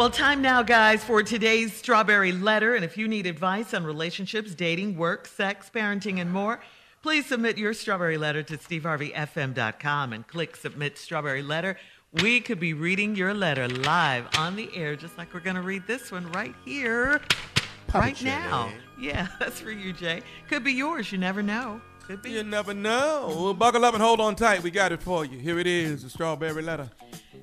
Well, time now, guys, for today's Strawberry Letter. And if you need advice on relationships, dating, work, sex, parenting, and more, please submit your Strawberry Letter to steveharveyfm.com and click Submit Strawberry Letter. We could be reading your letter live on the air, just like we're going to read this one right here, right Jay. now. Yeah, that's for you, Jay. Could be yours. You never know. Could be. You never know. Well, buckle up and hold on tight. We got it for you. Here it is, the strawberry letter.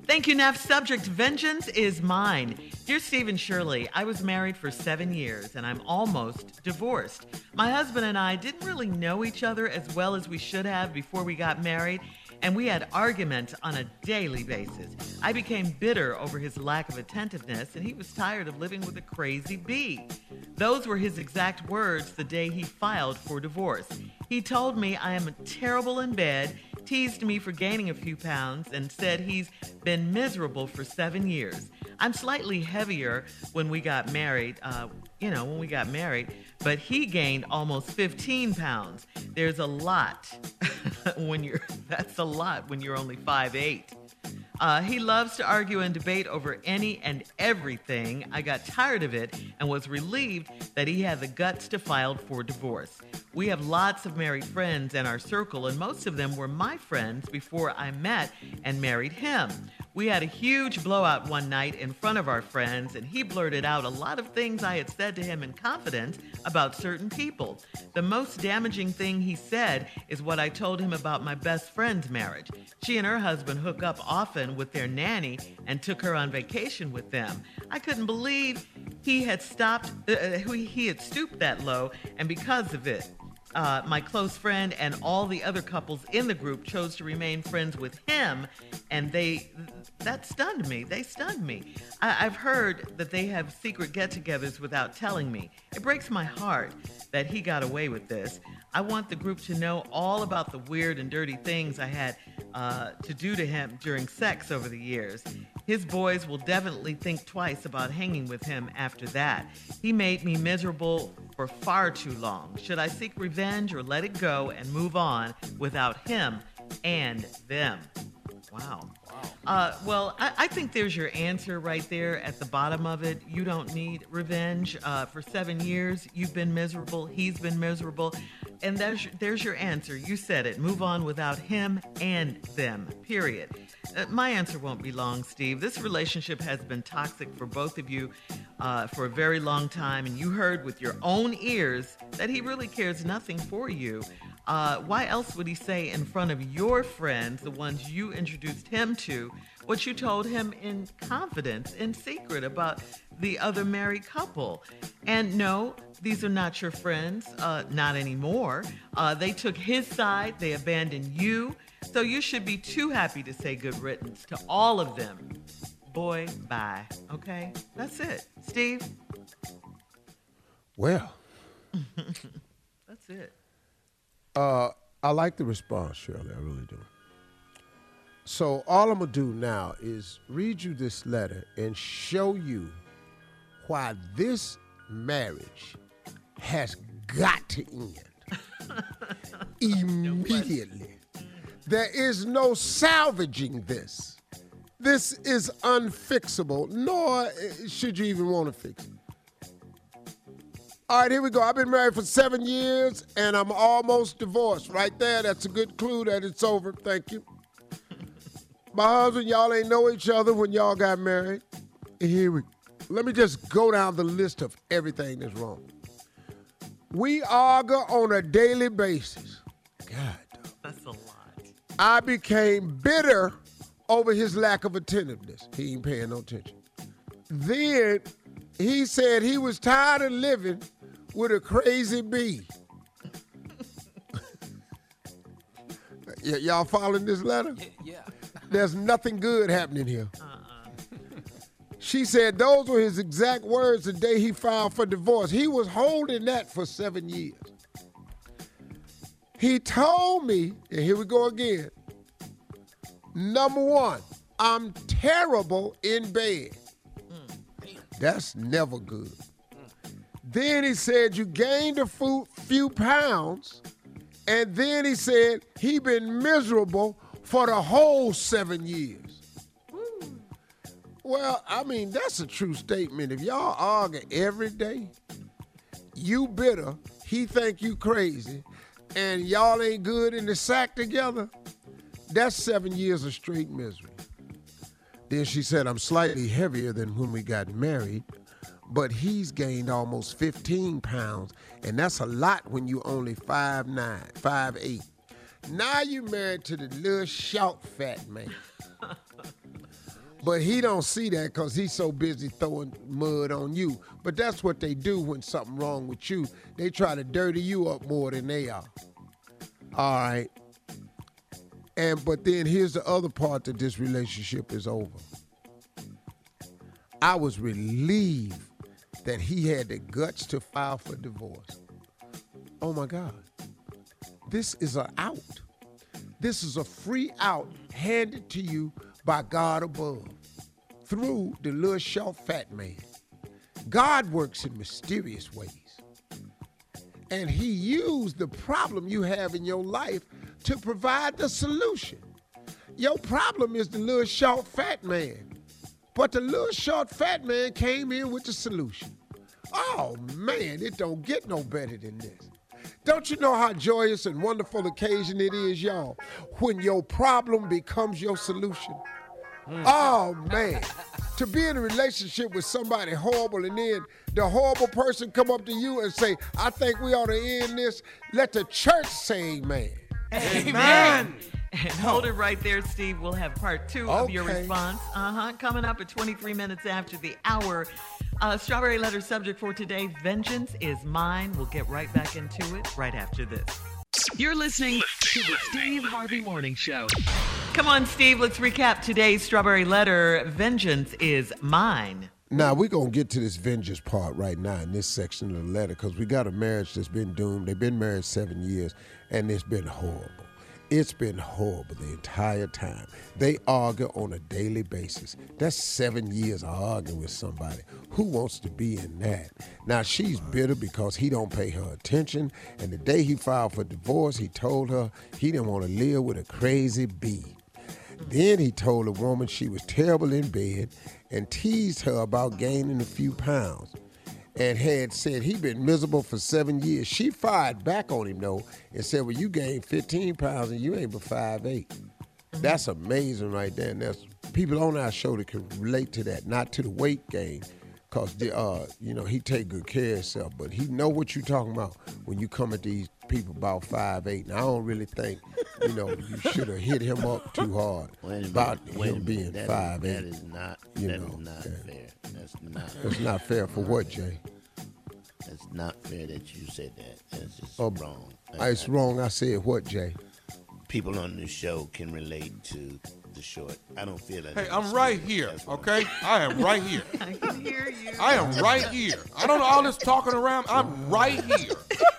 Thank you, Neff. Subject Vengeance is mine. Dear Stephen Shirley, I was married for seven years and I'm almost divorced. My husband and I didn't really know each other as well as we should have before we got married, and we had arguments on a daily basis. I became bitter over his lack of attentiveness, and he was tired of living with a crazy bee. Those were his exact words the day he filed for divorce. He told me I am terrible in bed, teased me for gaining a few pounds, and said he's been miserable for seven years. I'm slightly heavier when we got married, uh, you know, when we got married, but he gained almost 15 pounds. There's a lot when you're, that's a lot when you're only 5'8. Uh, he loves to argue and debate over any and everything. I got tired of it and was relieved that he had the guts to file for divorce. We have lots of married friends in our circle, and most of them were my friends before I met and married him. We had a huge blowout one night in front of our friends, and he blurted out a lot of things I had said to him in confidence about certain people. The most damaging thing he said is what I told him about my best friend's marriage. She and her husband hook up often with their nanny and took her on vacation with them. I couldn't believe he had stopped, uh, uh, he had stooped that low, and because of it, uh, my close friend and all the other couples in the group chose to remain friends with him, and they that stunned me. They stunned me. I, I've heard that they have secret get-togethers without telling me. It breaks my heart that he got away with this. I want the group to know all about the weird and dirty things I had uh, to do to him during sex over the years. His boys will definitely think twice about hanging with him after that. He made me miserable for far too long. Should I seek revenge or let it go and move on without him and them? Wow. Uh, well, I, I think there's your answer right there at the bottom of it. You don't need revenge. Uh, for seven years, you've been miserable. He's been miserable. And there's, there's your answer. You said it. Move on without him and them, period. Uh, my answer won't be long, Steve. This relationship has been toxic for both of you uh, for a very long time, and you heard with your own ears that he really cares nothing for you. Uh, why else would he say in front of your friends, the ones you introduced him to, what you told him in confidence, in secret about the other married couple? And no, these are not your friends, uh, not anymore. Uh, they took his side, they abandoned you. So you should be too happy to say good riddance to all of them. Boy, bye. Okay? That's it. Steve? Well, That's it. Uh, I like the response, Shirley. I really do. So all I'm gonna do now is read you this letter and show you why this marriage has got to end immediately. There is no salvaging this. This is unfixable, nor uh, should you even want to fix it. All right, here we go. I've been married for seven years and I'm almost divorced. Right there, that's a good clue that it's over. Thank you. My husband, y'all ain't know each other when y'all got married. Here we Let me just go down the list of everything that's wrong. We argue on a daily basis. God, That's a lot. I became bitter over his lack of attentiveness. He ain't paying no attention. Then he said he was tired of living with a crazy bee. Y- y'all following this letter? Yeah. There's nothing good happening here. Uh-uh. She said those were his exact words the day he filed for divorce. He was holding that for seven years. He told me, and here we go again. Number one, I'm terrible in bed. Mm, That's never good. Then he said you gained a few pounds, and then he said he been miserable for the whole seven years. Well, I mean, that's a true statement. If y'all argue every day, you bitter, he think you crazy, and y'all ain't good in the sack together, that's seven years of straight misery. Then she said, I'm slightly heavier than when we got married, but he's gained almost 15 pounds, and that's a lot when you only 5'9, 5'8. Now you married to the little short fat man. But he don't see that because he's so busy throwing mud on you. But that's what they do when something wrong with you. They try to dirty you up more than they are. All right. And but then here's the other part that this relationship is over. I was relieved that he had the guts to file for divorce. Oh my God. This is an out. This is a free out handed to you by God above through the little short fat man. God works in mysterious ways. And he used the problem you have in your life to provide the solution. Your problem is the little short fat man. But the little short fat man came in with the solution. Oh man, it don't get no better than this. Don't you know how joyous and wonderful occasion it is, y'all, when your problem becomes your solution? Hmm. Oh man, to be in a relationship with somebody horrible and then the horrible person come up to you and say, "I think we ought to end this." Let the church say, "Amen." Amen. And hold it right there, Steve. We'll have part two of your response. Uh huh. Coming up at 23 minutes after the hour. Uh, strawberry letter subject for today Vengeance is mine. We'll get right back into it right after this. You're listening to the Steve Harvey Morning Show. Come on, Steve. Let's recap today's strawberry letter. Vengeance is mine. Now we're gonna get to this vengeance part right now in this section of the letter because we got a marriage that's been doomed. They've been married seven years, and it's been horrible. It's been horrible the entire time. They argue on a daily basis. That's seven years of arguing with somebody. Who wants to be in that? Now she's bitter because he don't pay her attention. And the day he filed for divorce, he told her he didn't want to live with a crazy bee. Then he told the woman she was terrible in bed and teased her about gaining a few pounds and had said he'd been miserable for seven years. She fired back on him though and said, Well, you gained 15 pounds and you ain't but 5'8. That's amazing right there. And there's people on our show that can relate to that, not to the weight gain. Cause the, uh, you know, he take good care of himself, but he know what you talking about when you come at these people about five eight. And I don't really think, you know, you should have hit him up too hard Wait a minute, about wait a him being That is- five That eight. is not. you that is know, not yeah. fair. That's not. It's not fair for what, Jay? That's not fair that you said that. That's just Oh, wrong. Ah, it's wrong. I said what, Jay? People on this show can relate to the short. I don't feel that. Hey, I'm right fair. here, That's okay? I am right here. I can hear you. I am right here. I don't know all this talking around. I'm right here.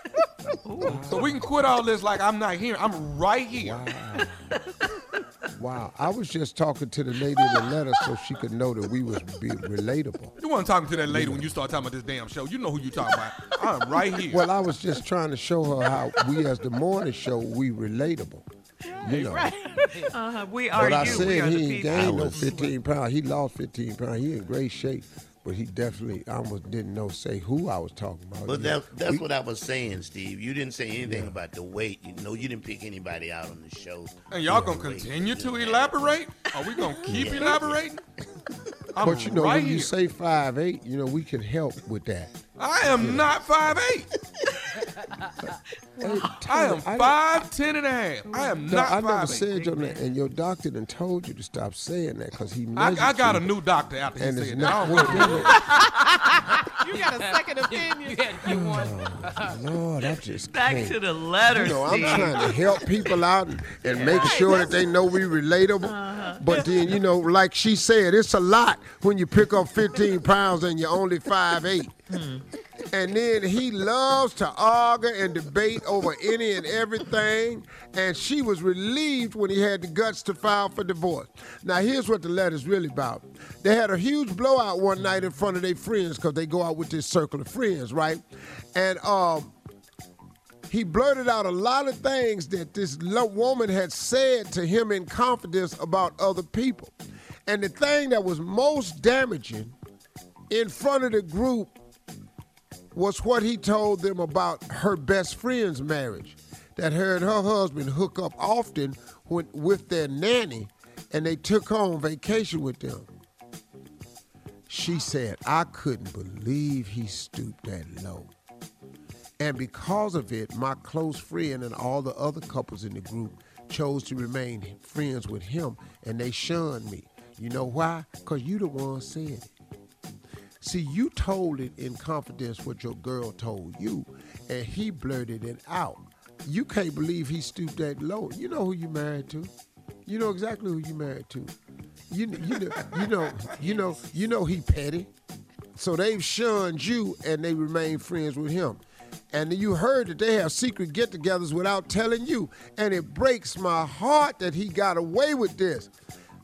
So we can quit all this like I'm not here. I'm right here. Wow. wow. I was just talking to the lady in the letter so she could know that we was be relatable. You weren't talking to that lady when you start talking about this damn show. You know who you talking about. I'm right here. Well, I was just trying to show her how we, as the morning show, we relatable. You know. Uh-huh. We are But I you. said are he ain't gained no 15 pounds. He lost 15 pounds. He in great shape. But he definitely, I almost didn't know say who I was talking about. But Yeah. that, that's We- what I was saying, Steve. You didn't say anything about the weight. You know, you didn't pick anybody out on the show. and y'all gonna continue to elaborate? Are we gonna keep Yeah. elaborating? I'm But you know, right when you here. say five eight, you know, we can help with that. I am not five eight. Hey, I Tyler, am I- five ten and a half. I am No, not I never five said eight. your name, and your doctor done told you to stop saying that because he I, I got a new doctor after he and it's said that. I not. don't Wait, really- wait, wait. You got a second opinion. Lord, I just Back can't. to the letter, You know, I'm Steve. trying to help people out and, and make sure that they know we relatable. Uh-huh. But then, you know, like she said, it's a lot when you pick up 15 pounds and you're only 5'8". Hmm. And then he loves to argue and debate over any and everything. And she was relieved when he had the guts to file for divorce. Now, here's what the letter's really about. They had a huge blowout one night in front of their friends because they go out with this circle of friends, right? And um, he blurted out a lot of things that this woman had said to him in confidence about other people. And the thing that was most damaging in front of the group was what he told them about her best friend's marriage. That her and her husband hook up often when, with their nanny and they took on vacation with them. She said, I couldn't believe he stooped that low. And because of it, my close friend and all the other couples in the group chose to remain friends with him and they shunned me. You know why? Because you the one said it. See, you told it in confidence what your girl told you, and he blurted it out. You can't believe he stooped that low. You know who you married to. You know exactly who you married to. You, you know, you know, you know, you know he petty. So they've shunned you and they remain friends with him. And you heard that they have secret get togethers without telling you. And it breaks my heart that he got away with this.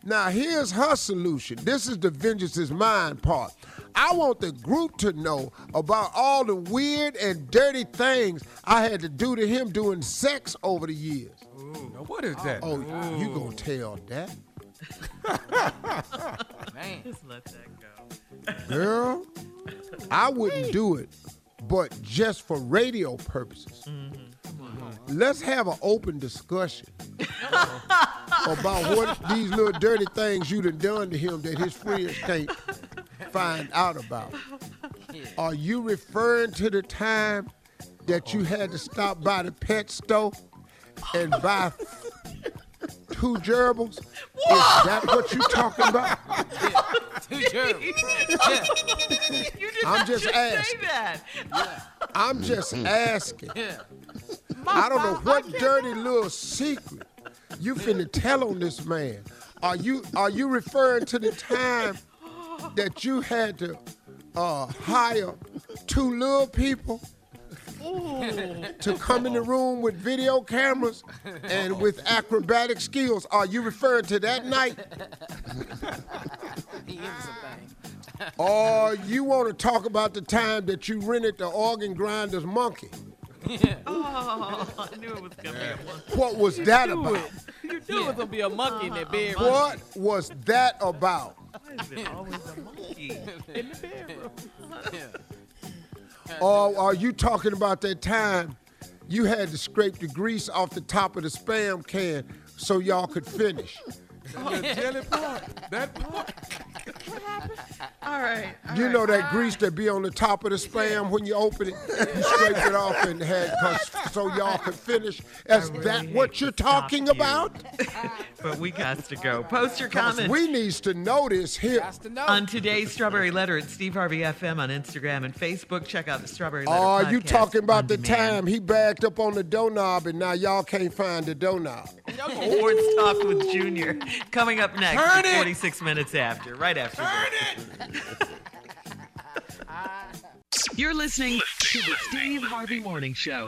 Now, here's her solution. This is the vengeance is mine part. I want the group to know about all the weird and dirty things I had to do to him doing sex over the years. Now, what is that? Oh, you gonna tell that? Man. Just let that go. Girl, I wouldn't do it, but just for radio purposes. Mm-hmm. Let's have an open discussion about what these little dirty things you done done to him that his friends can't find out about. Are you referring to the time that you had to stop by the pet store and buy two gerbils? Is that what you're talking about? Too terrible. Yeah. I'm not just say asking. that. I'm just mm-hmm. asking. Yeah. I don't know what dirty little secret you finna tell on this man. Are you are you referring to the time that you had to uh, hire two little people to come in the room with video cameras and with acrobatic skills? Are you referring to that night? He into some things. Or you want to talk about the time that you rented the organ grinder's monkey? Oh, I knew it was gonna be a monkey. What was that about? You knew it was gonna be a monkey in that bedroom. What was that about? Why is it always a monkey? In the bedroom. Yeah. Or are you talking about that time you had to scrape the grease off the top of the spam can so y'all could finish? Oh, the jelly part. That part. What happened? All right. all You right. know that ah. grease that be on the top of the spam when you open it? You scrape it off and had cause, so y'all could finish. Is really that what you're talking you. about? But we got to go. Post your comments. we needs to know this here. To know. on today's Strawberry Letter at Steve Harvey FM on Instagram and Facebook. Check out the Strawberry Letter. Oh, you talking about the demand. time he backed up on the doorknob and now y'all can't find the doorknob. Sports Talk with Junior coming up next. Turn it! 46 minutes after, right after Turn this. You're listening to the Steve Harvey Morning Show.